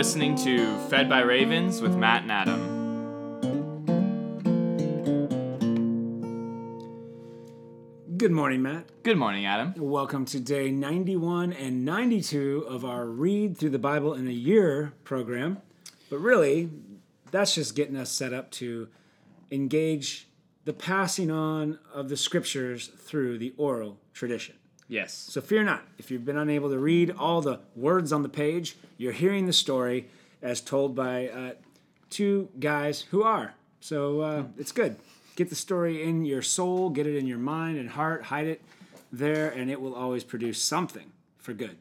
listening to Fed by Ravens with Matt and Adam. Good morning, Matt. Good morning, Adam. Welcome to day 91 and 92 of our Read Through the Bible in a Year program. But really, that's just getting us set up to engage the passing on of the scriptures through the oral tradition. Yes. So fear not. If you've been unable to read all the words on the page, you're hearing the story as told by uh, two guys who are. So uh, it's good. Get the story in your soul, get it in your mind and heart, hide it there, and it will always produce something for good.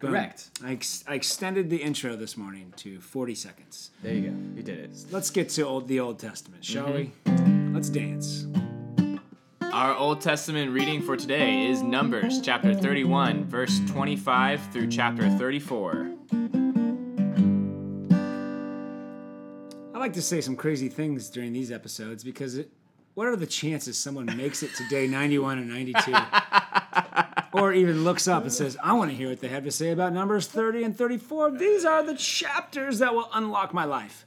Boom. Correct. I, ex- I extended the intro this morning to 40 seconds. There you go. You did it. Let's get to old, the Old Testament, shall we? Let's dance. Our Old Testament reading for today is Numbers chapter 31, verse 25 through chapter 34. I like to say some crazy things during these episodes because it, what are the chances someone makes it to day 91 and 92? or even looks up and says, I want to hear what they have to say about Numbers 30 and 34. These are the chapters that will unlock my life.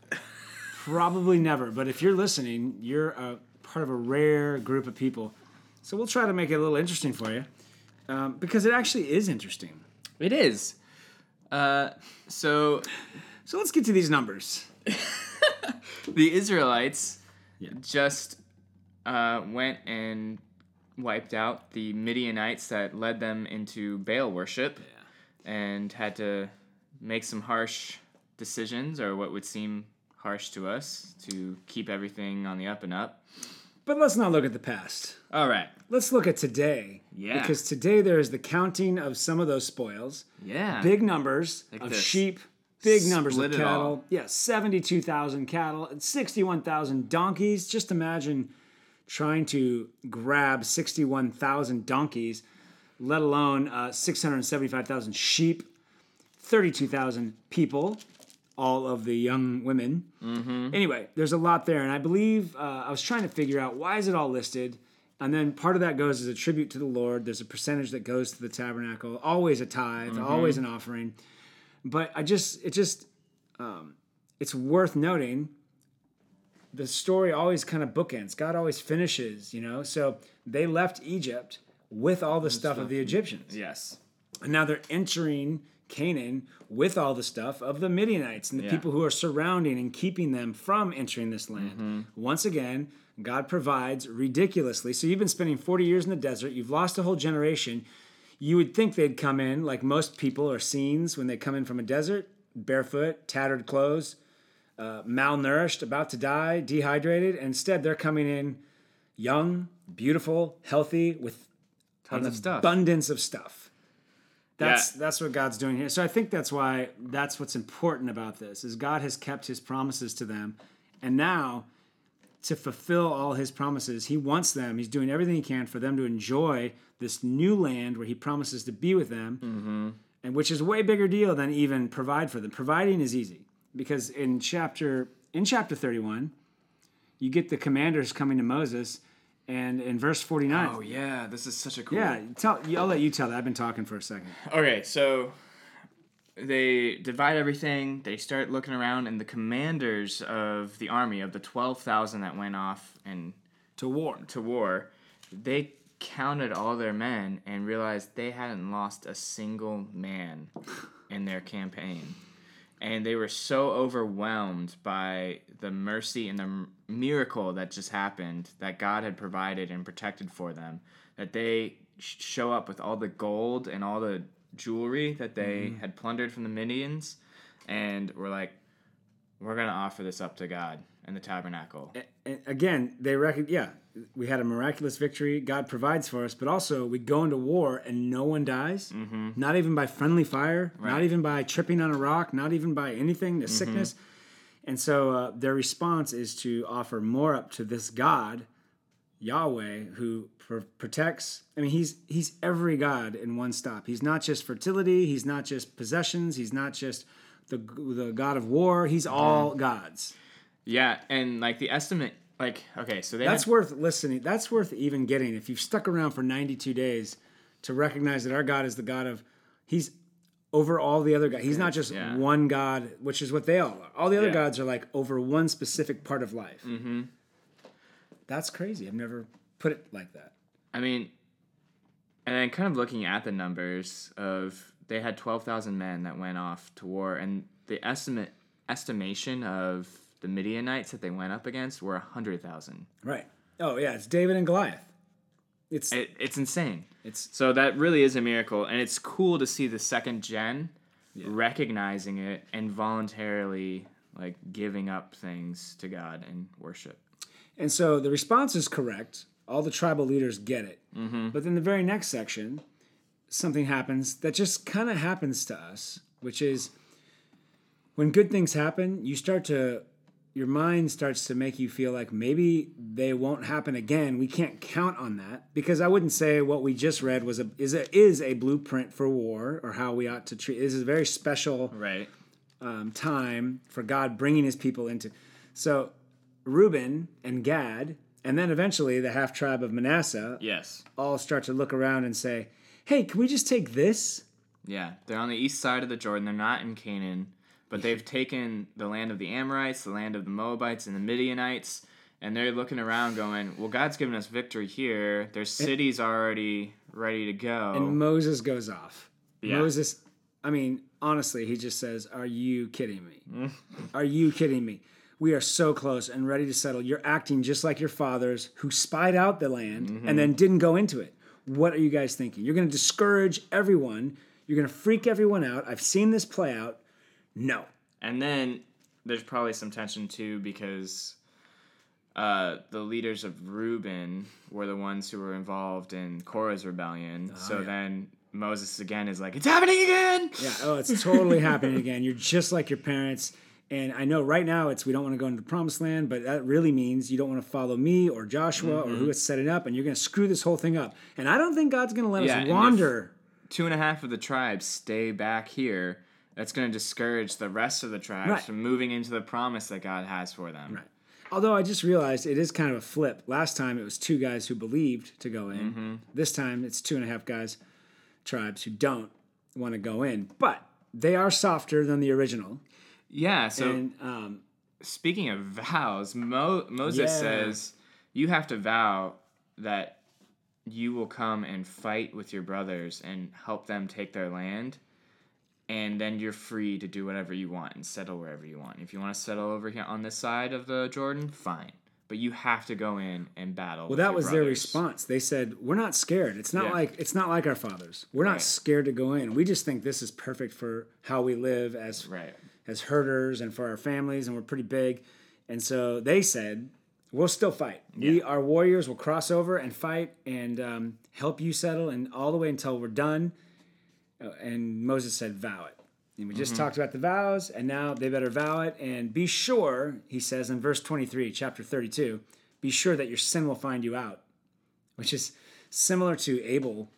Probably never, but if you're listening, you're a part of a rare group of people. So we'll try to make it a little interesting for you um, because it actually is interesting. It is. Uh, so So let's get to these numbers. the Israelites Yeah. just uh, went and wiped out the Midianites that led them into Baal worship and had to make some harsh decisions, or what would seem harsh to us, to keep everything on the up and up. But let's not look at the past. All right. Let's look at today. Yeah. Because today there is the counting of some of those spoils. Yeah. Big numbers Like of this. sheep, big numbers Split of cattle. Yeah, 72,000 cattle and 61,000 donkeys. Just imagine trying to grab 61,000 donkeys, let alone uh, 675,000 sheep, 32,000 people, all of the young women. Mm-hmm. Anyway, there's a lot there, and I believe uh, I was trying to figure out why is it all listed, and then part of that goes as a tribute to the Lord. There's a percentage that goes to the tabernacle, always a tithe, Mm-hmm. always an offering. But I just, it just, um, it's worth noting. The story always kind of bookends. God always finishes, you know. So they left Egypt with all the stuff of the Egyptians. Yes. And now they're entering Canaan with all the stuff of the Midianites and the Yeah. people who are surrounding and keeping them from entering this land. Mm-hmm. Once again, God provides ridiculously. So you've been spending 40 years in the desert, you've lost a whole generation. You would think they'd come in like most people or scenes when they come in from a desert, barefoot, tattered clothes, uh, malnourished, about to die, dehydrated. Instead, they're coming in young, beautiful, healthy, with Tons an of stuff. abundance of stuff. That's Yeah. that's what God's doing here. So I think that's why that's what's important about this is God has kept his promises to them and now to fulfill all his promises, he wants them, he's doing everything he can for them to enjoy this new land where he promises to be with them. Mm-hmm. And which is a way bigger deal than even provide for them. Providing is easy because in chapter in chapter 31, you get the commanders coming to Moses and in verse 49 Oh yeah, this is such a cool. yeah, tell. I'll let you tell that. I've been talking for a second. Okay, so they divide everything. They start looking around, and the commanders of the army of the twelve thousand that went off and To war. to war, they counted all their men and realized they hadn't lost a single man in their campaign. And they were so overwhelmed by the mercy and the miracle that just happened that God had provided and protected for them that they show up with all the gold and all the jewelry that they mm-hmm. had plundered from the Midians and were like, we're going to offer this up to God in the tabernacle. And again, they reckon. Yeah, we had a miraculous victory. God provides for us, but also we go into war and no one dies. Mm-hmm. Not even by friendly fire. Not even by tripping on a rock. Not even by anything. The sickness. And so uh, their response is to offer more up to this God, Yahweh, who pr- protects. I mean, he's he's every God in one stop. He's not just fertility. He's not just possessions. He's not just the the God of war. He's all gods. Yeah, and like the estimate, like okay, so they That's had, worth listening. That's worth even getting. If you've stuck around for 92 days to recognize that our God is the God of, He's over all the other gods. He's not just Yeah. one God, which is what they all are. All the other Yeah. gods are like over one specific part of life. Mm-hmm. That's crazy. I've never put it like that. I mean, and then kind of looking at the numbers of they had twelve thousand men that went off to war, and the estimate estimation of the Midianites that they went up against were hundred thousand. Right. Oh yeah, it's David and Goliath. It's It, it's insane. it's So that really is a miracle, and it's cool to see the second gen recognizing it and voluntarily like giving up things to God and worship. And so the response is correct. All the tribal leaders get it. Mm-hmm. But then the very next section, something happens that just kind of happens to us, which is when good things happen, you start to, your mind starts to make you feel like maybe they won't happen again. We can't count on that because I wouldn't say what we just read was a is a is a blueprint for war or how we ought to treat. This is a very special Right. um, time for God bringing his people into. So Reuben and Gad, and then eventually the half tribe of Manasseh, Yes. all start to look around and say, hey, can we just take this? Yeah, they're on the east side of the Jordan. They're not in Canaan, but they've taken the land of the Amorites, the land of the Moabites, and the Midianites, and they're looking around going, Well, God's given us victory here. Their city's already ready to go. And Moses goes off. Yeah. Moses, I mean, honestly, he just says, Are you kidding me? Are you kidding me? We are so close and ready to settle. You're acting just like your fathers who spied out the land mm-hmm. and then didn't go into it. What are you guys thinking? You're going to discourage everyone. You're going to freak everyone out. I've seen this play out. No. And then there's probably some tension too because uh, the leaders of Reuben were the ones who were involved in Korah's rebellion. so yeah. then Moses again is like, It's happening again! Yeah. Oh, it's totally happening again. You're just like your parents. And I know right now it's we don't want to go into the promised land, but that really means you don't want to follow me or Joshua or who is setting up, and you're going to screw this whole thing up. And I don't think God's going to let Yeah, us wander. Two and a half of the tribes stay back here. That's going to discourage the rest of the tribes Right. from moving into the promise that God has for them. Right. Although I just realized it is kind of a flip. Last time it was two guys who believed to go in. Mm-hmm. This time it's two and a half guys, tribes who don't want to go in. But they are softer than the original. Yeah, so and um, speaking of vows, Mo- Moses Yeah. says you have to vow that you will come and fight with your brothers and help them take their land. And then you're free to do whatever you want and settle wherever you want. If you want to settle over here on this side of the Jordan, fine. But you have to go in and battle. Well, that was their response. They said, "We're not scared. It's not Yeah. like it's not like our fathers. We're not Right. scared to go in. We just think this is perfect for how we live as Right. as herders and for our families, and we're pretty big." And so they said, "We'll still fight. We, Yeah. our warriors, will cross over and fight and um, help you settle, and all the way until we're done." Uh, And Moses said, "Vow it." And we just mm-hmm. talked about the vows, and now they better vow it. And be sure, he says in verse 23, chapter 32, be sure that your sin will find you out, which is similar to Abel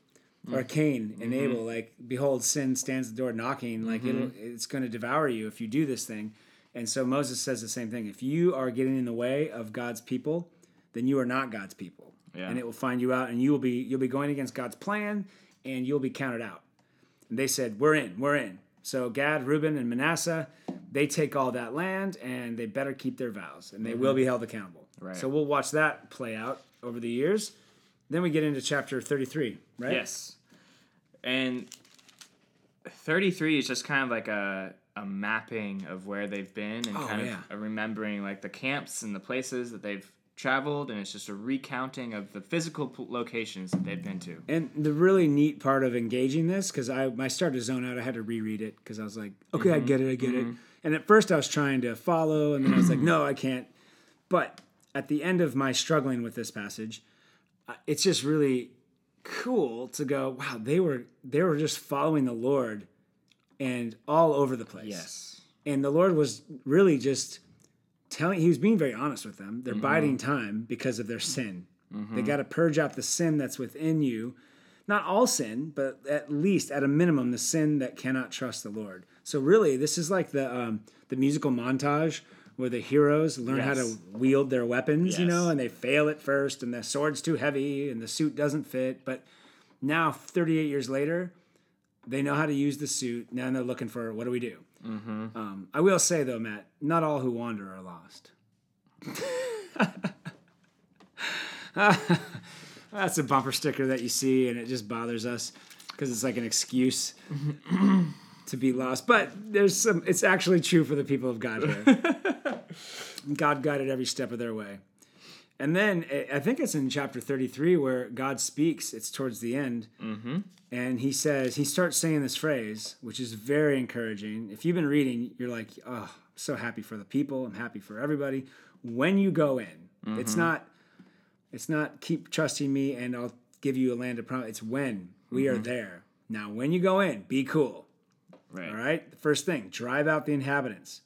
or mm. Cain and mm-hmm. Abel. Like, behold, sin stands at the door knocking. Like, it'll, mm-hmm. it's going to devour you if you do this thing. And so Moses says the same thing. If you are getting in the way of God's people, then you are not God's people. Yeah. And it will find you out, and you will be you'll be going against God's plan, and you'll be counted out. And they said, We're in, we're in. So Gad, Reuben, and Manasseh, they take all that land and they better keep their vows and they will mm-hmm. be held accountable. Right. So we'll watch that play out over the years. Then we get into chapter 33, right? Yes. And 33 is just kind of like a, a mapping of where they've been and Oh, kind yeah. of a remembering like the camps and the places that they've traveled. And it's just a recounting of the physical locations that they've been to. And the really neat part of engaging this, because I, I started to zone out, I had to reread it because I was like, okay, I get it, I get it. And at first I was trying to follow, and then I was like, no, I can't. But at the end of my struggling with this passage, uh, it's just really cool to go, wow, they were they were just following the Lord and all over the place. Yes. And the Lord was really just telling, he was being very honest with them. They're biding time because of their sin. They got to purge out the sin that's within you. Not all sin, but at least at a minimum, the sin that cannot trust the Lord. So really, this is like the um, the musical montage where the heroes learn how to wield their weapons, you know, and they fail at first, and the sword's too heavy, and the suit doesn't fit. But now, 38 years later, They know how to use the suit. Now they're looking for what do we do? Mm-hmm. Um, I will say though, Matt, not all who wander are lost. That's a bumper sticker that you see, and it just bothers us because it's like an excuse to be lost. But there's some. It's actually true for the people of God here. God guided every step of their way. And then eh, I think it's in chapter 33 where God speaks. It's towards the end. Mm-hmm. And he says, he starts saying this phrase, which is very encouraging. If you've been reading, you're like, oh, I'm so happy for the people. I'm happy for everybody. When you go in, it's not, it's not keep trusting me and I'll give you a land of promise. It's when we are there. Now, when you go in, be cool. Right. All right. The first thing, drive out the inhabitants.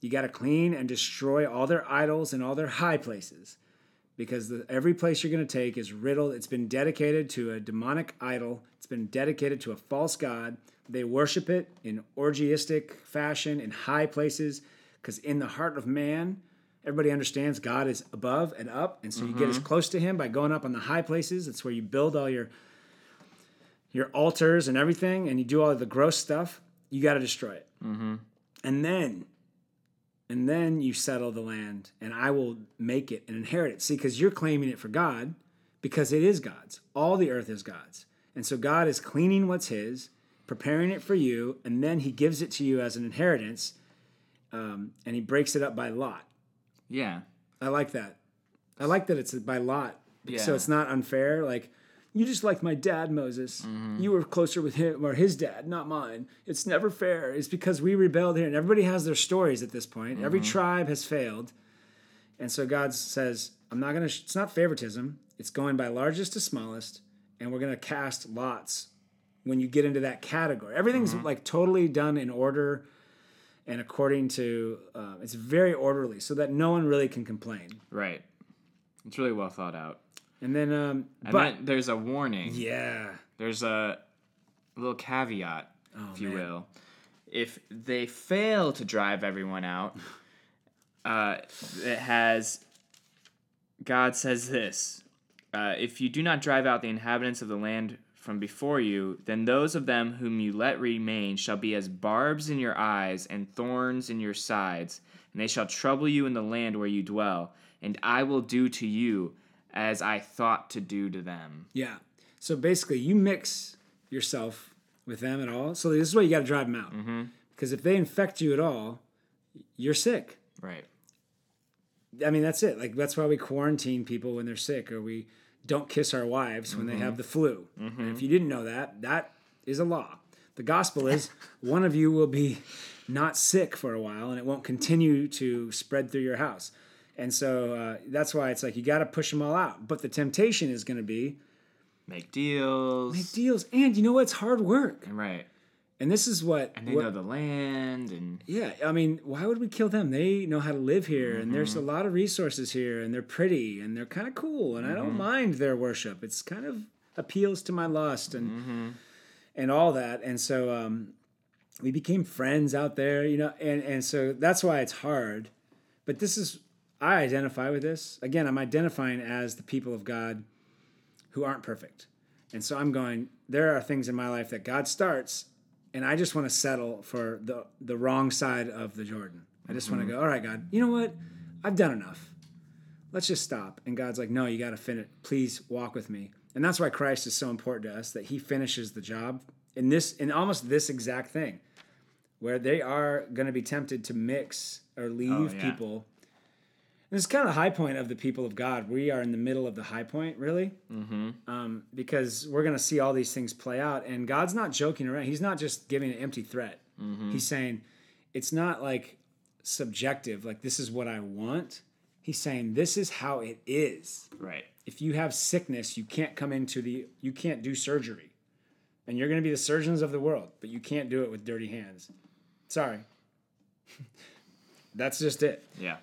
You got to clean and destroy all their idols and all their high places because the, every place you're going to take is riddled. It's been dedicated to a demonic idol, it's been dedicated to a false god. They worship it in orgiastic fashion in high places because in the heart of man, everybody understands God is above and up. And so you get as close to him by going up on the high places. It's where you build all your your altars and everything, and you do all the gross stuff, you got to destroy it. Mm-hmm. And then, and then you settle the land, and I will make it and inherit it. See, because you're claiming it for God, because it is God's. All the earth is God's, and so God is cleaning what's His, preparing it for you, and then He gives it to you as an inheritance, um, and He breaks it up by lot. Yeah. I like that. I like that it's by lot. Yeah. So it's not unfair. Like, you just like my dad, Moses. Mm-hmm. You were closer with him or his dad, not mine. It's never fair. It's because we rebelled here. And everybody has their stories at this point. Every Mm-hmm. tribe has failed. And so God says, I'm not going to, it's not favoritism. It's going by largest to smallest. And we're going to cast lots when you get into that category. Everything's Mm-hmm. like totally done in order and according to, uh, it's very orderly so that no one really can complain. Right. It's really well thought out. And then, um, And but then there's a warning. yeah, There's a little caveat, if you man. will. If they fail to drive everyone out, uh, it has. God says this uh, If you do not drive out the inhabitants of the land from before you, then those of them whom you let remain shall be as barbs in your eyes and thorns in your sides, and they shall trouble you in the land where you dwell, and I will do to you as I thought to do to them. yeah. So basically, you mix yourself with them at all. So this is why you got to drive them out. Mm-hmm. Because if they infect you at all, you're sick. Right. I mean, that's it. Like that's why we quarantine people when they're sick, or we don't kiss our wives when they mm-hmm. have the flu. Mm-hmm. And if you didn't know that, that is a law. The gospel is one of you will be not sick for a while, and it won't continue to spread through your house. And so uh, that's why it's like you got to push them all out. But the temptation is going to be Make deals. make deals, and you know what? It's hard work. Right. And this is what, And they what- know the land and yeah, I mean, why would we kill them? They know how to live here, and there's a lot of resources here, and they're pretty, and they're kind of cool, and I don't mind their worship. It's kind of appeals to my lust and and all that, and so um, we became friends out there, you know, and and so that's why it's hard. But this is I identify with this again. I'm identifying as the people of God who aren't perfect, and so I'm going. There are things in my life that God starts and I just want to settle for the the wrong side of the Jordan. I just want to mm-hmm. go, all right, God, you know what? I've done enough. Let's just stop. And God's like, no, you got to finish. Please walk with me. And that's why Christ is so important to us that He finishes the job in this in almost this exact thing, where they are going to be tempted to mix or oh, leave yeah. people. And it's kind of the high point of the people of God. We are in the middle of the high point, really um, because we're going to see all these things play out. And God's not joking around. He's not just giving an empty threat. He's saying it's not like subjective, like this is what I want. He's saying this is how it is. right. If you have sickness, you can't come into the, you can't do surgery. And you're going to be the surgeons of the world, but you can't do it with dirty hands. Sorry. That's just it. Yeah.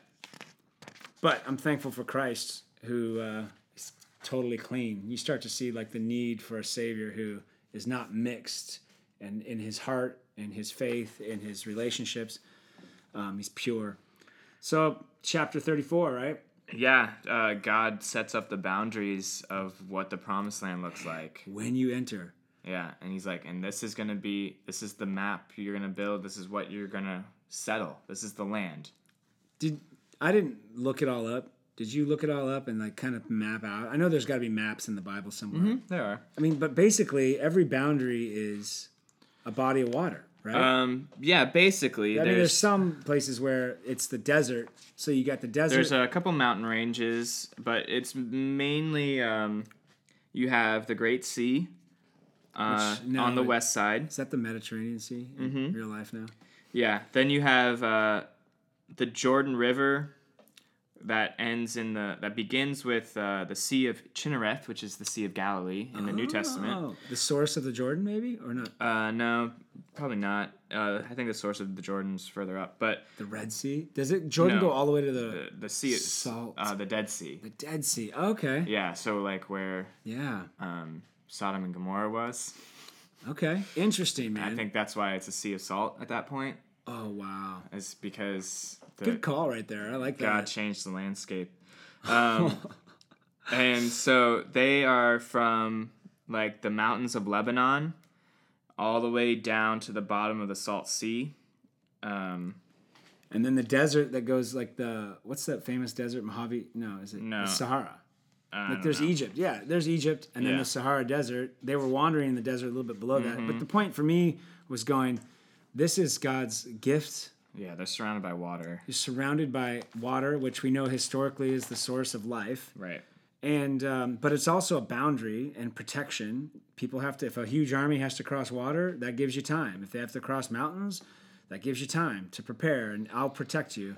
But I'm thankful for Christ who uh, is totally clean. You start to see like the need for a Savior who is not mixed, and in his heart, in his faith, in his relationships, um, he's pure. So chapter 34, right? Yeah. Uh, God sets up the boundaries of what the promised land looks like. When you enter, Yeah, and he's like, and this is gonna be, this is the map you're gonna build. This is what you're gonna settle. This is the land. Did I didn't look it all up? Did you look it all up and like kind of map out? I know there's got to be maps in the Bible somewhere. There are. I mean, but basically every boundary is a body of water, right? Um, yeah, basically, I mean, there's there's some places where it's the desert, so you got the desert. there's a couple mountain ranges, but it's mainly um, you have the Great Sea uh, Which- no, on the west side. is that the Mediterranean Sea in Mm-hmm. real life now? Yeah. Then you have uh, the Jordan River that ends in the that begins with uh, the Sea of Chinnereth, which is the Sea of Galilee in the New Testament. Oh, the source of the Jordan, maybe or not? Uh, no, probably not. Uh, I think the source of the Jordan's further up, but The Red Sea? Does it Jordan No. go all the way to the the the sea is Salt. uh, the Dead Sea. the Dead Sea? Okay. Yeah, so like where Yeah. um, Sodom and Gomorrah was. Okay. Interesting, man. I think that's why it's a sea of salt at that point. Oh wow. Is because Good call right there. I like that. God changed the landscape. Um, and so they are from like the mountains of Lebanon all the way down to the bottom of the Salt Sea. Um, And then the desert that goes like the what's that famous desert? Mojave? No, is it No. the Sahara? Like there's know. Egypt. Yeah, there's Egypt, and then Yeah. the Sahara Desert. They were wandering in the desert a little bit below that. Mm-hmm. But the point for me was going, this is God's gift. Yeah, they're surrounded by water. You're surrounded by water, which we know historically is the source of life. Right. and um, but it's also a boundary and protection. People have to. If a huge army has to cross water, that gives you time. If they have to cross mountains, that gives you time to prepare, and I'll protect you.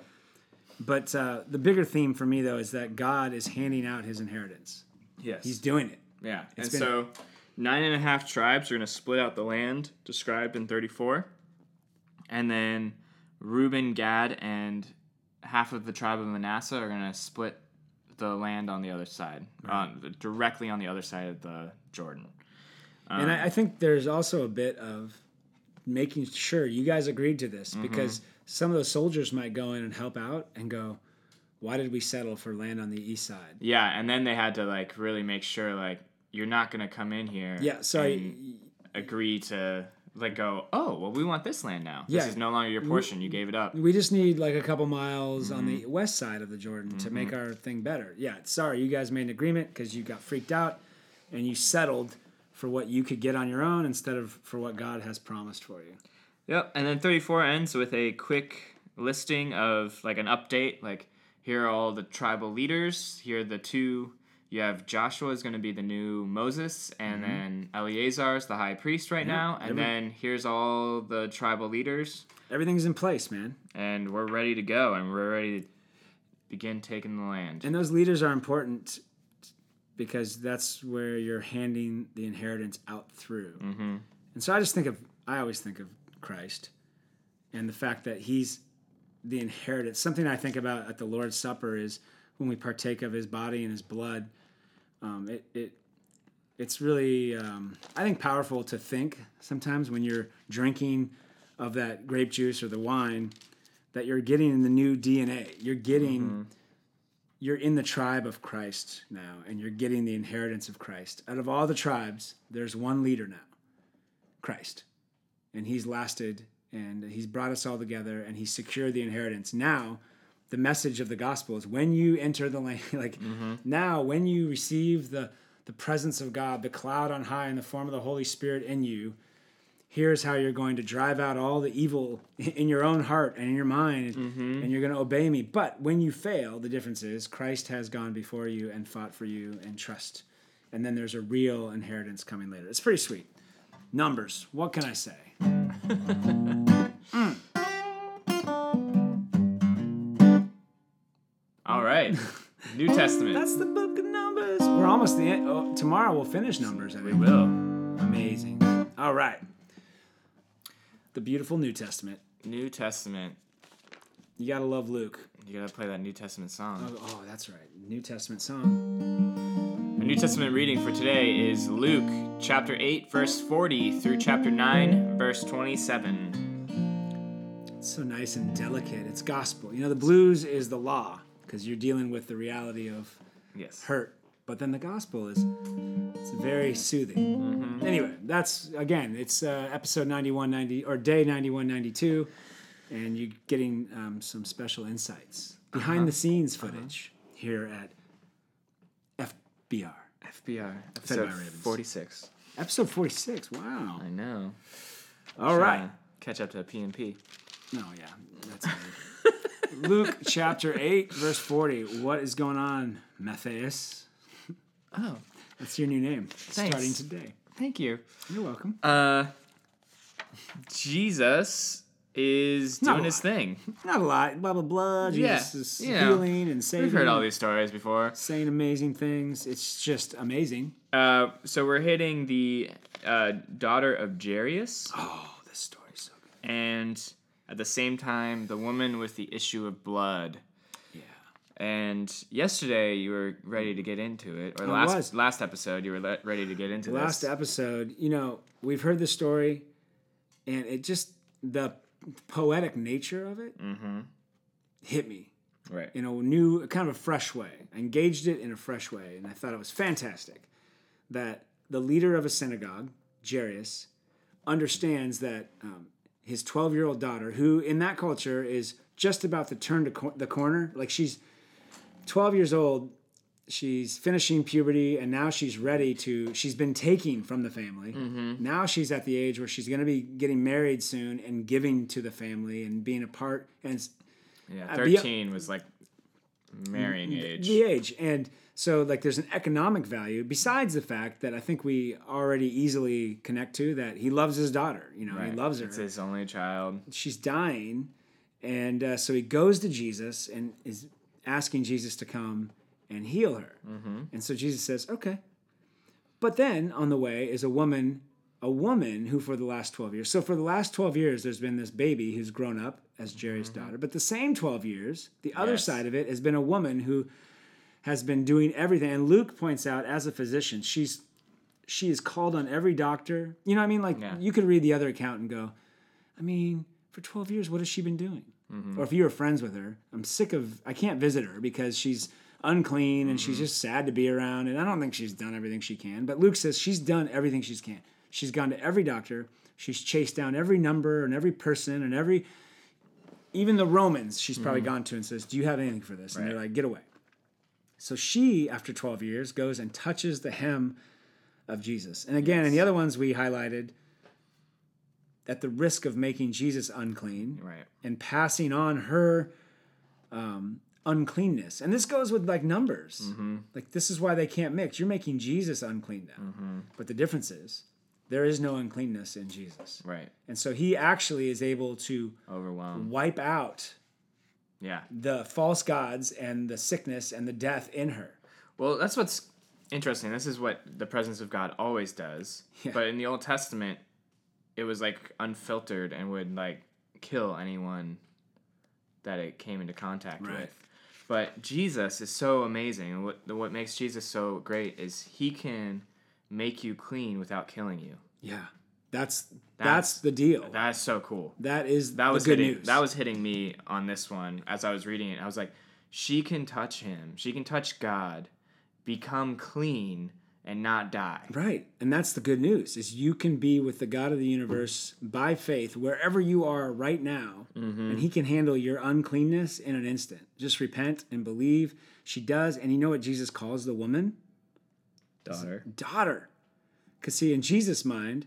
But uh, the bigger theme for me, though, is that God is handing out His inheritance. Yes. He's doing it. Yeah, and been- so nine and a half tribes are going to split out the land described in 34. And then Reuben, Gad, and half of the tribe of Manasseh are going to split the land on the other side, on, directly on the other side of the Jordan. and I, um, I think there's also a bit of making sure you guys agreed to this mm-hmm. because some of the soldiers might go in and help out and go, "Why did we settle for land on the east side?" Yeah, and then they had to like really make sure like you're not going to come in here. Yeah, sorry. and agree to like go. Oh, well, we want this land now. Yeah. This is no longer your portion. You gave it up. We just need like a couple miles on Mm-hmm. the west side of the Jordan to make our thing better. Yeah, sorry, you guys made an agreement because you got freaked out and you settled for what you could get on your own instead of for what God has promised for you. Yep, and then 34 ends with a quick listing of like an update. Like, here are all the tribal leaders. Here are the two. You have Joshua is going to be the new Moses, and then Eleazar is the high priest right now. And every- then here's all the tribal leaders, Everything's in place, man. and we're ready to go, and we're ready to begin taking the land. And those leaders are important because that's where you're handing the inheritance out through. Mm-hmm. And so I just think of, I always think of Christ and the fact that he's the inheritance. Something I think about at the Lord's Supper is when we partake of his body and his blood. Um, it, it, it's really, um, I think, powerful to think sometimes when you're drinking of that grape juice or the wine that you're getting the new DNA. You're getting you're in the tribe of Christ now, and you're getting the inheritance of Christ. Out of all the tribes, there's one leader now Christ. And he's lasted, and he's brought us all together, and he's secured the inheritance. Now, the message of the gospel is when you enter the land, like mm-hmm. now, when you receive the, the presence of God, the cloud on high in the form of the Holy Spirit in you, here's how you're going to drive out all the evil in your own heart and in your mind and mm-hmm. you're going to obey me. But when you fail the difference is christ has gone before you and fought for you and trust. And then there's a real inheritance coming later. It's pretty sweet. Numbers what can i say mm. All right, New Testament. that's the book of numbers we're almost the end oh, tomorrow we'll finish numbers I we will. amazing all right the beautiful new testament New Testament. you gotta love luke You gotta play that New Testament song. oh, oh that's right new testament song Our New Testament reading for today is Luke chapter 8, verse 40 through chapter 9, verse 27. It's so nice and delicate. It's gospel. You know, the blues is the law because you're dealing with the reality of Yes. hurt but then the gospel is it's very soothing. Mm-hmm. Anyway, that's again, it's uh, episode 91, 90 or day 91, 92, and you're getting um, some special insights behind Uh-huh. the scenes footage here at FBR. FBR episode forty six. Episode 46. Wow. I know. All right. Trying to catch up to PNP. No, yeah, that's. Luke chapter 8, verse 40. What is going on, Matthias? Oh, That's your new name. Thanks. Starting today. thank you. You're welcome. Uh, Jesus is Not a doing his lot. thing. Not a lot. Blah, blah, blah. Yeah, Jesus is you know, healing and saving. We've heard all these stories before. Saying amazing things. It's just amazing. Uh, so we're hitting the uh, daughter of Jairus, Oh, this story's so good. and at the same time, the woman with the issue of blood. Yeah. And yesterday you were ready to get into it, or I last was. last episode you were le- ready to get into Last this. episode, you know, we've heard the story, and it just, the poetic nature of it Mm-hmm. hit me. Right. in a new, kind of a fresh way. I engaged it in a fresh way, and I thought it was fantastic that the leader of a synagogue, Jairus, understands that um, his 12 year old daughter, who in that culture is just about to turn to cor- the corner, like she's 12 years old, she's finishing puberty, and now she's ready to, she's been taking from the family. Now she's at the age where she's going to be getting married soon and giving to the family and being a part. And Yeah, Uh, be- thirteen was like marrying age. the age and so like there's an economic value besides the fact that i think we already easily connect to that he loves his daughter you know he loves her. It's his only child. she's dying and uh, so he goes to jesus and is asking jesus to come and heal her. And so jesus says okay. But then on the way is a woman a woman who for the last 12 years so for the last 12 years there's been this baby who's grown up as Jairus' daughter but the same 12 years the other Yes. side of it has been a woman who has been doing everything. And luke points out as a physician she's she is called on every doctor. You know what i mean? Like Yeah. you could read the other account and go i mean for 12 years what has she been doing? Mm-hmm. or if you were friends with her i'm sick of i can't visit her because she's unclean and Mm-hmm. she's just sad to be around. And i don't think she's done everything she can. But luke says she's done everything she can. She's gone to every doctor. She's chased down every number and every person and every even the romans she's probably gone to and says do you have anything for this? And they're Mm-hmm. Like get away so she after 12 years goes and touches the hem of jesus and again in the other ones we highlighted at the risk of making jesus unclean Right. and passing on her um, uncleanness. And this goes with like numbers. Mm-hmm. Like this is why they can't mix. You're making Jesus unclean now. Mm-hmm. But the difference is there is no uncleanness in Jesus. Right. And so he actually is able to Overwhelmed. wipe out Yeah. the false gods and the sickness and the death in her. Well, that's what's interesting. This is what the presence of God always does. Yeah. But in the Old Testament, it was like unfiltered and would like kill anyone that it came into contact Right. with. But Jesus is so amazing. and What what makes Jesus so great is he can make you clean without killing you. Yeah. That's that's, That's- the deal. That is so cool. that is That the was good hitting news. that was hitting me on this one as I was reading it. I was like, she can touch him. She can touch God, become clean and not die. Right. And that's the good news is you can be with the God of the universe by faith wherever you are right now mm-hmm. and he can handle your uncleanness in an instant. Just repent and believe. She does. And you know what Jesus calls the woman? Daughter. Daughter. Cuz see in Jesus' mind,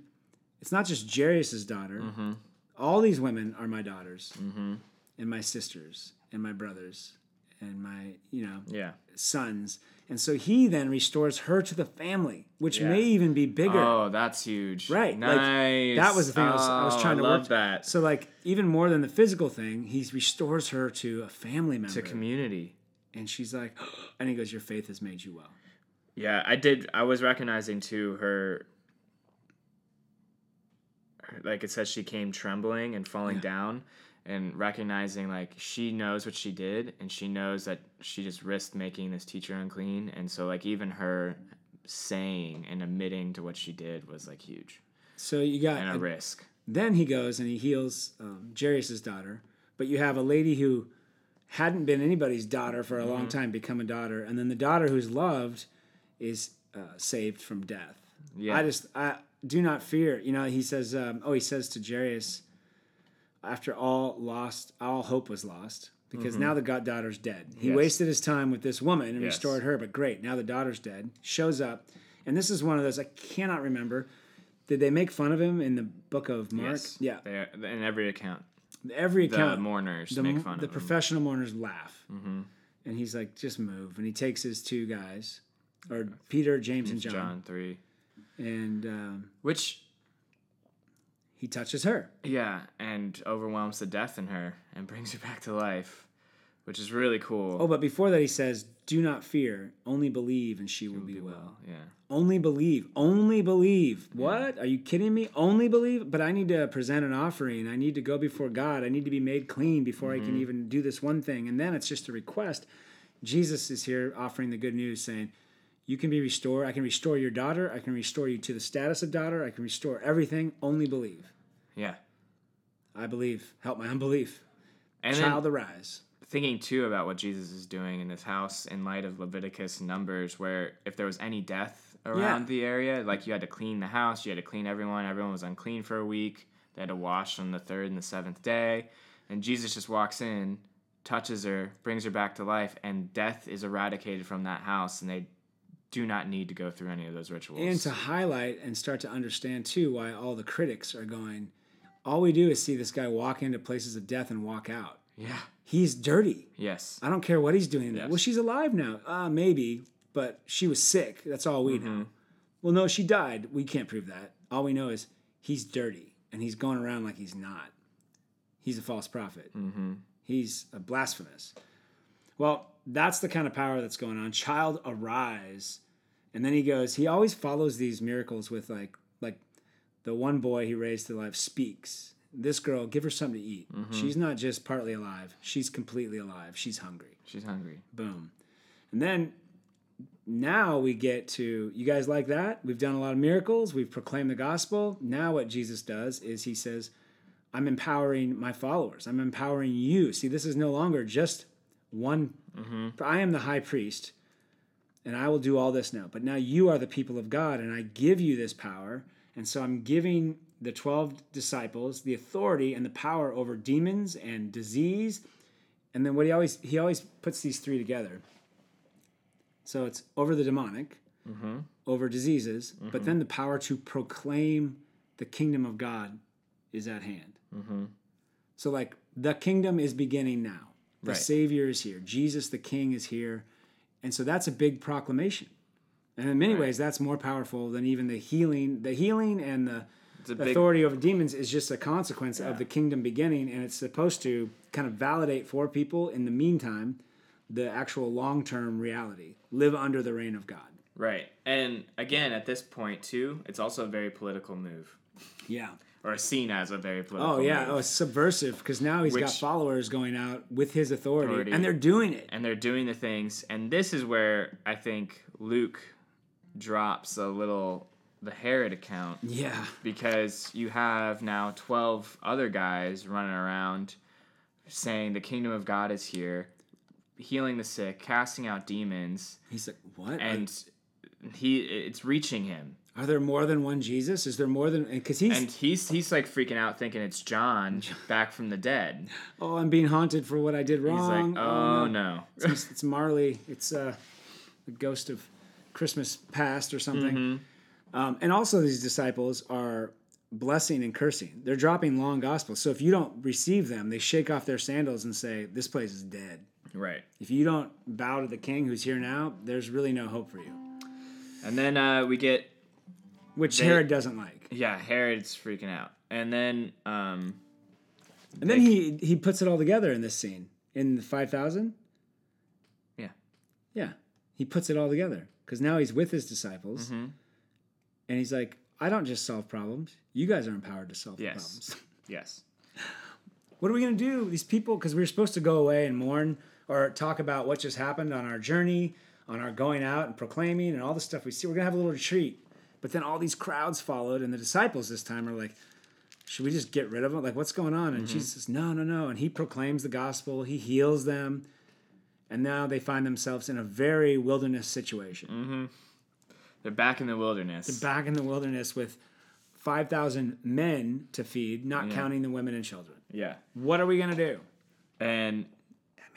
it's not just Jairus' daughter. Mm-hmm. All these women are my daughters mm-hmm. and my sisters and my brothers and my, you know, Yeah. sons. And so he then restores her to the family, which Yeah. may even be bigger. Oh, that's huge. Right, like, Nice. that was the thing I was, I was Oh, trying to oh, love work. that. So like even more than the physical thing, he restores her to a family member, to community. and she's like, and he goes, "Your faith has made you well." Yeah, I did. I was recognizing too her. Like it says, she came trembling and falling Yeah. down, and recognizing like she knows what she did, and she knows that she just risked making this teacher unclean, and so like even her saying and admitting to what she did was like huge So you got and a risk. then he goes and he heals um, Jairus' daughter, but you have a lady who hadn't been anybody's daughter for a long time become a daughter, and then the daughter who's loved is uh, saved from death. Yeah. I just I do not fear. You know, he says. Um, oh, he says to Jairus, after all lost, all hope was lost because now the goddaughter's dead. He Mm-hmm. Yes. wasted his time with this woman and Yes. restored her, but great, now the daughter's dead. Shows up, and this is one of those I cannot remember. Did they make fun of him in the book of Mark? Yes. Yeah, They, in every account, every the account. mourners the, make fun the of him. professional mourners laugh, mm-hmm. and he's like, "Just move." And he takes his two guys, or Peter, James, and John, John three, and um, which he touches her. yeah, and overwhelms the death in her and brings her back to life, which is really cool. Oh, but before that, he says, "Do not fear; only believe, and she will be well." well, yeah. Only believe. Only believe. What? Are you kidding me? Only believe? But I need to present an offering. I need to go before God. I need to be made clean before I can even do this one thing. And then it's just a request. Jesus is here offering the good news saying, You can be restored. I can restore your daughter. I can restore you to the status of daughter. I can restore everything. Only believe. Yeah. I believe. Help my unbelief. And Child arise. thinking too about what Jesus is doing in this house in light of Leviticus and Numbers, where if there was any death around Yeah. the area, like you had to clean the house, you had to clean everyone, everyone was unclean for a week. They had to wash on the third and the seventh day. And Jesus just walks in, touches her, brings her back to life, and death is eradicated from that house, and they do not need to go through any of those rituals. And to highlight and start to understand too why all the critics are going, all we do is see this guy walk into places of death and walk out. yeah. He's dirty. Yes. I don't care what he's doing. Yes. Well, she's alive now. Uh, maybe, but she was sick. That's all we Mm-hmm. know. Well, no, she died. We can't prove that. All we know is he's dirty and he's going around like he's not. He's a false prophet. Mm-hmm. He's a blasphemous. Well, that's the kind of power that's going on. Child, arise. And then he goes, he always follows these miracles with like, like the one boy he raised to life speaks. This girl, give her something to eat. Mm-hmm. She's not just partly alive, she's completely alive. She's hungry. She's hungry. Boom. And then now we get to you guys like that? We've done a lot of miracles, we've proclaimed the gospel. Now what Jesus does is he says, I'm empowering my followers. I'm empowering you. See, this is no longer just one Mm-hmm. I am the high priest and I will do all this now. But now you are the people of God and I give you this power. And so I'm giving the 12 disciples the authority and the power over demons and disease. And then what he always he always puts these three together. So it's over the demonic, mm-hmm. over diseases, but mm-hmm. then the power to proclaim the kingdom of God is at hand. So like the kingdom is beginning now. The Right. Savior is here. Jesus the King is here. And so that's a big proclamation. And in many ways, that's more powerful than even the healing. The healing and the It's big authority over demons is just a consequence of the kingdom beginning, and it's supposed to kind of validate for people in the meantime the actual long term reality. Live under the reign of God. Right. And again, at this point too, it's also a very political move. Yeah. Or seen as a very political Oh yeah. move. Oh, it's subversive because now he's got followers going out with his authority, Authority. and they're doing it. and they're doing the things and this is where i think luke drops a little the herod account Yeah. because you have now 12 other guys running around saying the kingdom of god is here healing the sick casting out demons He's like, what? and he it's reaching him Are there more than one Jesus? Is there more than? Because he's and he's he's like freaking out thinking it's john back from the dead oh, I'm being haunted for what I did he's wrong. like oh no It's, it's Marley. It's uh, the ghost of Christmas past or something. Mm-hmm. Um, and also, these disciples are blessing and cursing. They're dropping long gospels. So if you don't receive them, they shake off their sandals and say, "This place is dead." right If you don't bow to the King who's here now, there's really no hope for you. and then uh, we get Which They- Herod doesn't like. Yeah, Herod's freaking out. And then um And then he he puts it all together in this scene in the five thousand. Yeah. Yeah, he puts it all together because now he's with his disciples, Mm-hmm. and he's like, "I don't just solve problems. You guys are empowered to solve Yes. problems. yes. what are we gonna do? These people, because we were supposed to go away and mourn or talk about what just happened on our journey, on our going out and proclaiming and all the stuff we see. We're gonna have a little retreat, but then all these crowds followed, and the disciples this time are like." Should we just get rid of them? Like, what's going on? And mm-hmm. Jesus says, No, no, no. And he proclaims the gospel, he heals them, and now they find themselves in a very wilderness situation. Mm-hmm. They're back in the wilderness. They're back in the wilderness with 5,000 men to feed, not Yeah. counting the women and children. yeah. What are we going to do? And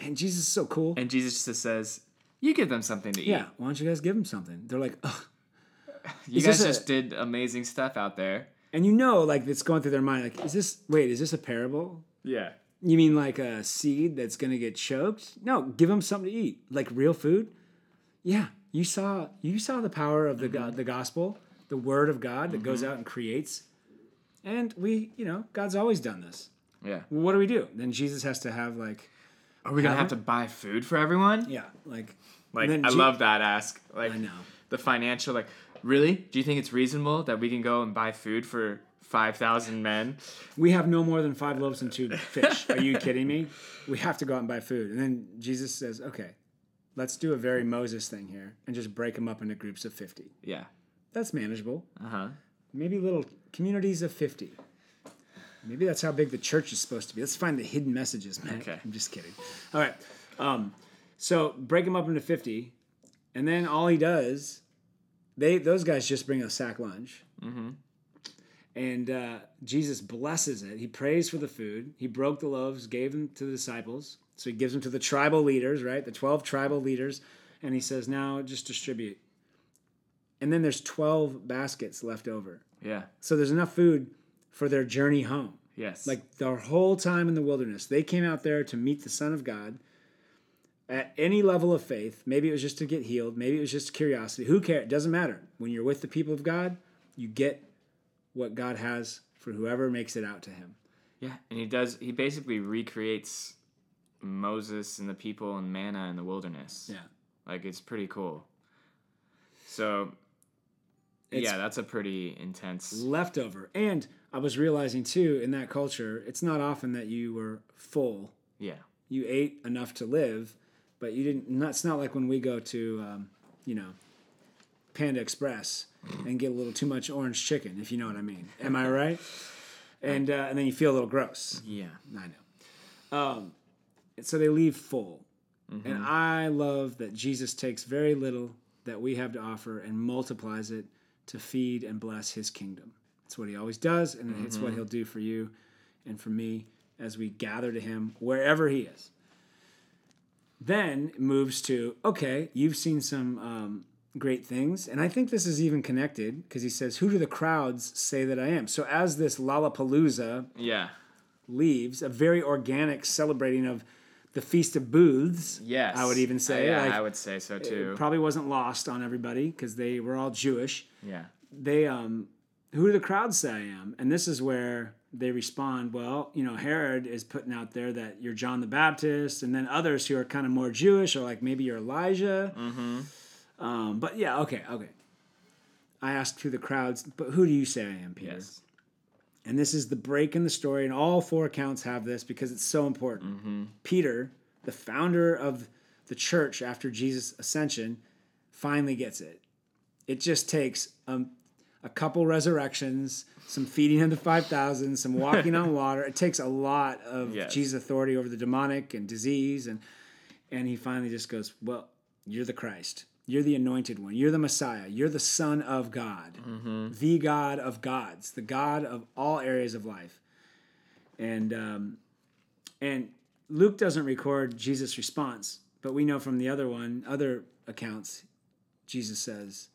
Man, Jesus is so cool. and Jesus just says, "You give them something to eat. yeah, why don't you guys give them something? They're like, Ugh. You guys this a- just did amazing stuff out there." and you know, like, it's going through their mind, like, is this, wait, is this a parable? Yeah. You mean like a seed that's going to get choked? No, give them something to eat, like real food. Yeah, you saw you saw the power of the God, mm-hmm. the gospel, the word of God that goes mm-hmm. out and creates. And we, you know, God's always done this. Yeah. Well, what do we do? Then Jesus has to have like, Are we gonna Have have to buy food for everyone? yeah, like, Like I Je- love that ask. Like I know. the financial. Like, really? Do you think it's reasonable that we can go and buy food for five thousand men? We have no more than five loaves and two fish. Are you kidding me? We have to go out and buy food. And then Jesus says, okay, let's do a very Moses thing here and just break them up into groups of 50. Yeah. That's manageable. Uh huh. Maybe little communities of 50. Maybe that's how big the church is supposed to be. Let's find the hidden messages, man. Okay. I'm just kidding. All right. Um, so break them up into 50. And then all he does, they those guys just bring a sack lunch. Mm-hmm. And uh, Jesus blesses it. He prays for the food. He broke the loaves, gave them to the disciples. So he gives them to the tribal leaders, right? The 12 tribal leaders. And he says, now just distribute. And then there's 12 baskets left over. Yeah. So there's enough food for their journey home. Yes. Like their whole time in the wilderness, they came out there to meet the Son of God at any level of faith. Maybe it was just to get healed. Maybe it was just curiosity. Who cares? It doesn't matter. When you're with the people of God, you get what God has for whoever makes it out to him. Yeah, and he does. He basically recreates Moses and the people and manna in the wilderness. Yeah. like it's pretty cool. So, It's- yeah, that's a pretty intense. Leftover. And I was realizing too, in that culture, it's not often that you were full. Yeah, You ate enough to live, but you didn't. It's not like when we go to, um, you know, Panda Express and get a little too much orange chicken, if you know what I mean. Am I right? And uh, and then you feel a little gross. yeah, I know. Um, so they leave full. Mm-hmm. And I love that Jesus takes very little that we have to offer and multiplies it to feed and bless his kingdom. It's what he always does, and it's Mm-hmm. what he'll do for you and for me as we gather to him wherever he is. Then moves to okay, you've seen some um, great things, and I think this is even connected because he says, "Who do the crowds say that I am?" So as this Lollapalooza yeah, leaves, a very organic celebrating of the Feast of Booths. yes. I would even say, yeah, like, I would say so too. Probably wasn't lost on everybody because they were all Jewish. yeah, They, um, who do the crowds say I am? And this is where they respond, well, you know, Herod is putting out there that you're John the Baptist, and then others who are kind of more Jewish are like, maybe you're Elijah. mm-hmm. Um, but yeah, okay, okay. I asked who the crowds, but who do you say I am, Peter? yes, And this is the break in the story, and all four accounts have this because it's so important. mm-hmm. Peter, the founder of the church after Jesus' ascension, finally gets it. It just takes um, a couple resurrections, some feeding of the 5,000, some walking on water. It takes a lot of Yes. Jesus' authority over the demonic and disease. And, and he finally just goes, Well, you're the Christ. You're the anointed one. You're the Messiah. You're the Son of God, the God of gods, the God of all areas of life. And um, and Luke doesn't record Jesus' response, but we know from the other one, other accounts, Jesus says,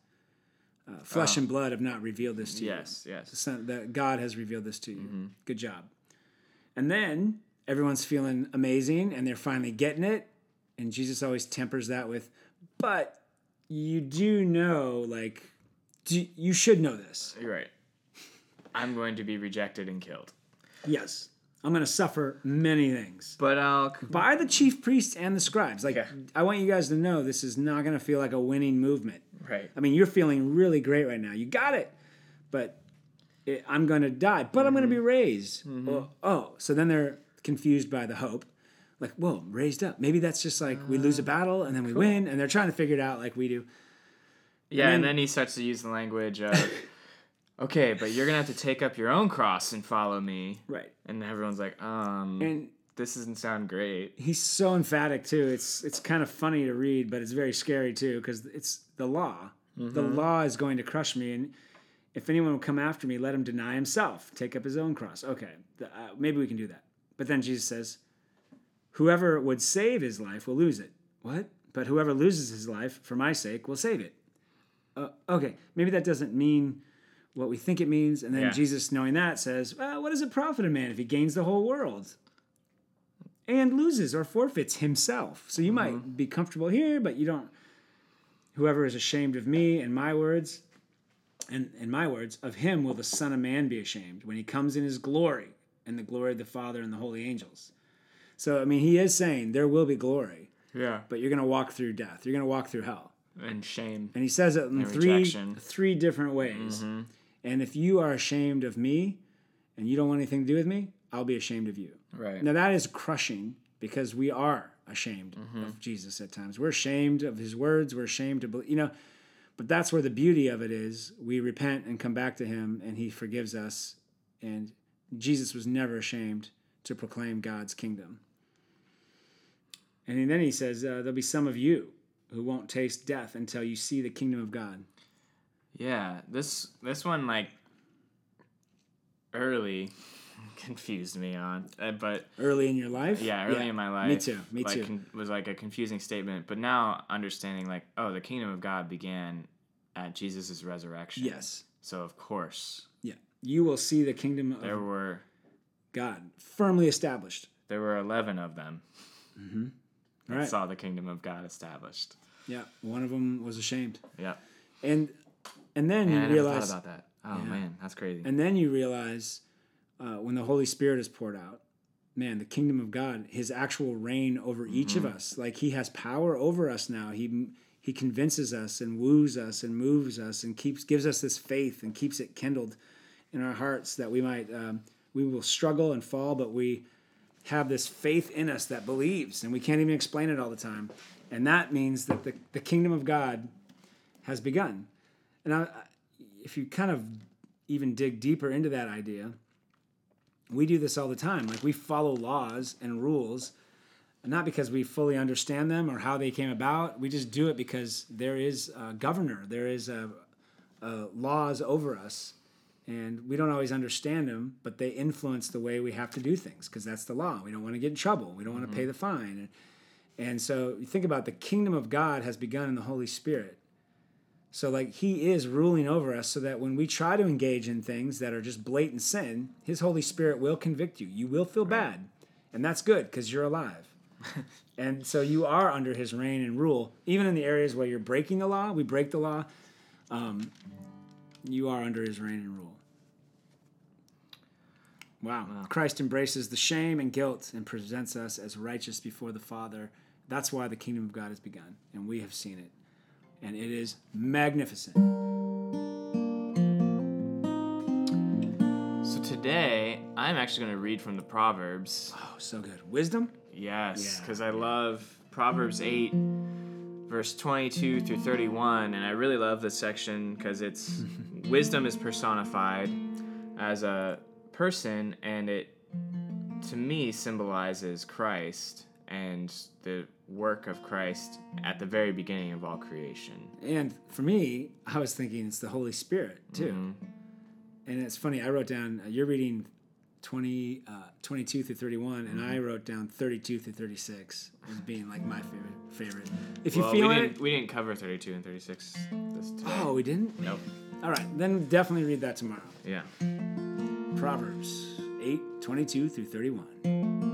uh, "Flesh Oh. and blood have not revealed this to you. yes, yes, that God has revealed this to you. Mm-hmm. Good job." And then everyone's feeling amazing, and they're finally getting it. And Jesus always tempers that with, "But you do know, like, do, you should know this. You're right. I'm going to be rejected and killed, Yes, I'm going to suffer many things." but uh, I'll. by the chief priests and the scribes. Like, Yeah. I want you guys to know this is not going to feel like a winning movement. Right. I mean, you're feeling really great right now. You got it. But it, I'm going to die, but I'm going to be mm-hmm. raised. Well, oh, so then they're confused by the hope. Like, whoa, raised up. Maybe that's just like we lose a ah, battle and then we win, and they're trying to figure it out like we do. Yeah, and then- then he starts to use the language of, okay, but you're gonna have to take up your own cross and follow me. Right. And everyone's like, um, And this doesn't sound great. he's so emphatic too. It's it's kind of funny to read, but it's very scary too because it's the law. The law is going to crush me, and if anyone will come after me, let him deny himself, take up his own cross. Okay, th- uh, maybe we can do that. But then Jesus says, "Whoever would save his life will lose it." What? But whoever loses his life for my sake will save it. Uh, okay, maybe that doesn't mean what we think it means. And then Yeah. Jesus, knowing that, says, well, What does it profit a man if he gains the whole world and loses or forfeits himself? So you might mm-hmm. be comfortable here, but you don't. Whoever is ashamed of me and my words, and in my words, of him will the Son of Man be ashamed when he comes in his glory and the glory of the Father and the holy angels. So, I mean, he is saying there will be glory, Yeah. but you're going to walk through death. You're going to walk through hell. And shame. And he says it in three rejection. three different ways. Mm-hmm. And if you are ashamed of me and you don't want anything to do with me, I'll be ashamed of you. Right. Now that is crushing because we are ashamed Mm-hmm. of Jesus at times. We're ashamed of his words, we're ashamed to believe, you know, but that's where the beauty of it is. We repent and come back to him and he forgives us and Jesus was never ashamed to proclaim God's kingdom. And then he says, uh, There'll be some of you who won't taste death until you see the kingdom of God. Yeah, this this one like early confused me on, uh, but Early in your life? yeah, early in my life, Me too. Me like, too. con- was like a confusing statement. But now understanding, like, oh, the kingdom of God began at Jesus' resurrection. yes. So of course Yeah. You will see the kingdom of there were God firmly established. there were eleven of them All right. saw the kingdom of God established. Yeah. One of them was ashamed. Yeah. And and then Man, I you never realize thought about that. Oh man, that's crazy. and then you realize uh, when the Holy Spirit is poured out, man, the kingdom of God, his actual reign over each Mm-hmm. of us, like he has power over us now. He he convinces us and woos us and moves us and keeps gives us this faith and keeps it kindled in our hearts that we might um, we will struggle and fall, but we have this faith in us that believes, and we can't even explain it all the time. And that means that the, the kingdom of God has begun. And I, if you kind of even dig deeper into that idea, we do this all the time. Like we follow laws and rules, not because we fully understand them or how they came about. We just do it because there is a governor, there is a, a laws over us, and we don't always understand them, but they influence the way we have to do things because that's the law. We don't want to get in trouble. We don't want to pay mm-hmm. the fine. And, and so you think about the kingdom of God has begun in the Holy Spirit. So like he is ruling over us so that when we try to engage in things that are just blatant sin, his Holy Spirit will convict you. You will feel bad. And that's good because you're alive. and so you are under his reign and rule. Even in the areas where you're breaking the law, we break the law, um, you are under his reign and rule. Wow. Christ embraces the shame and guilt and presents us as righteous before the Father. That's why the kingdom of God has begun, and we have seen it. And it is magnificent. So today, I'm actually going to read from the Proverbs. Oh, so good. Wisdom? Yes, Yeah. because I love Proverbs 8, verse 22 through 31, and I really love this section because it's wisdom is personified as a person, and it, to me, symbolizes Christ and the work of Christ at the very beginning of all creation. And for me, I was thinking it's the Holy Spirit, too. Mm-hmm. And it's funny, I wrote down, uh, you're reading 20, uh, 22 through 31, and Mm-hmm. I wrote down 32 through 36 as being like my favorite. favorite. If you Well, feel we it. didn't, we didn't cover 32 and 36 this today. Oh, we didn't? Nope. All right, then definitely read that tomorrow. Yeah. Proverbs 8, 22 through 31.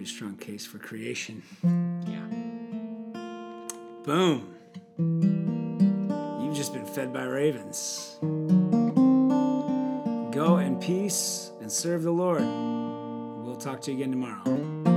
Pretty strong case for creation. Yeah. Boom. You've just been fed by ravens. Go in peace and serve the Lord. We'll talk to you again tomorrow.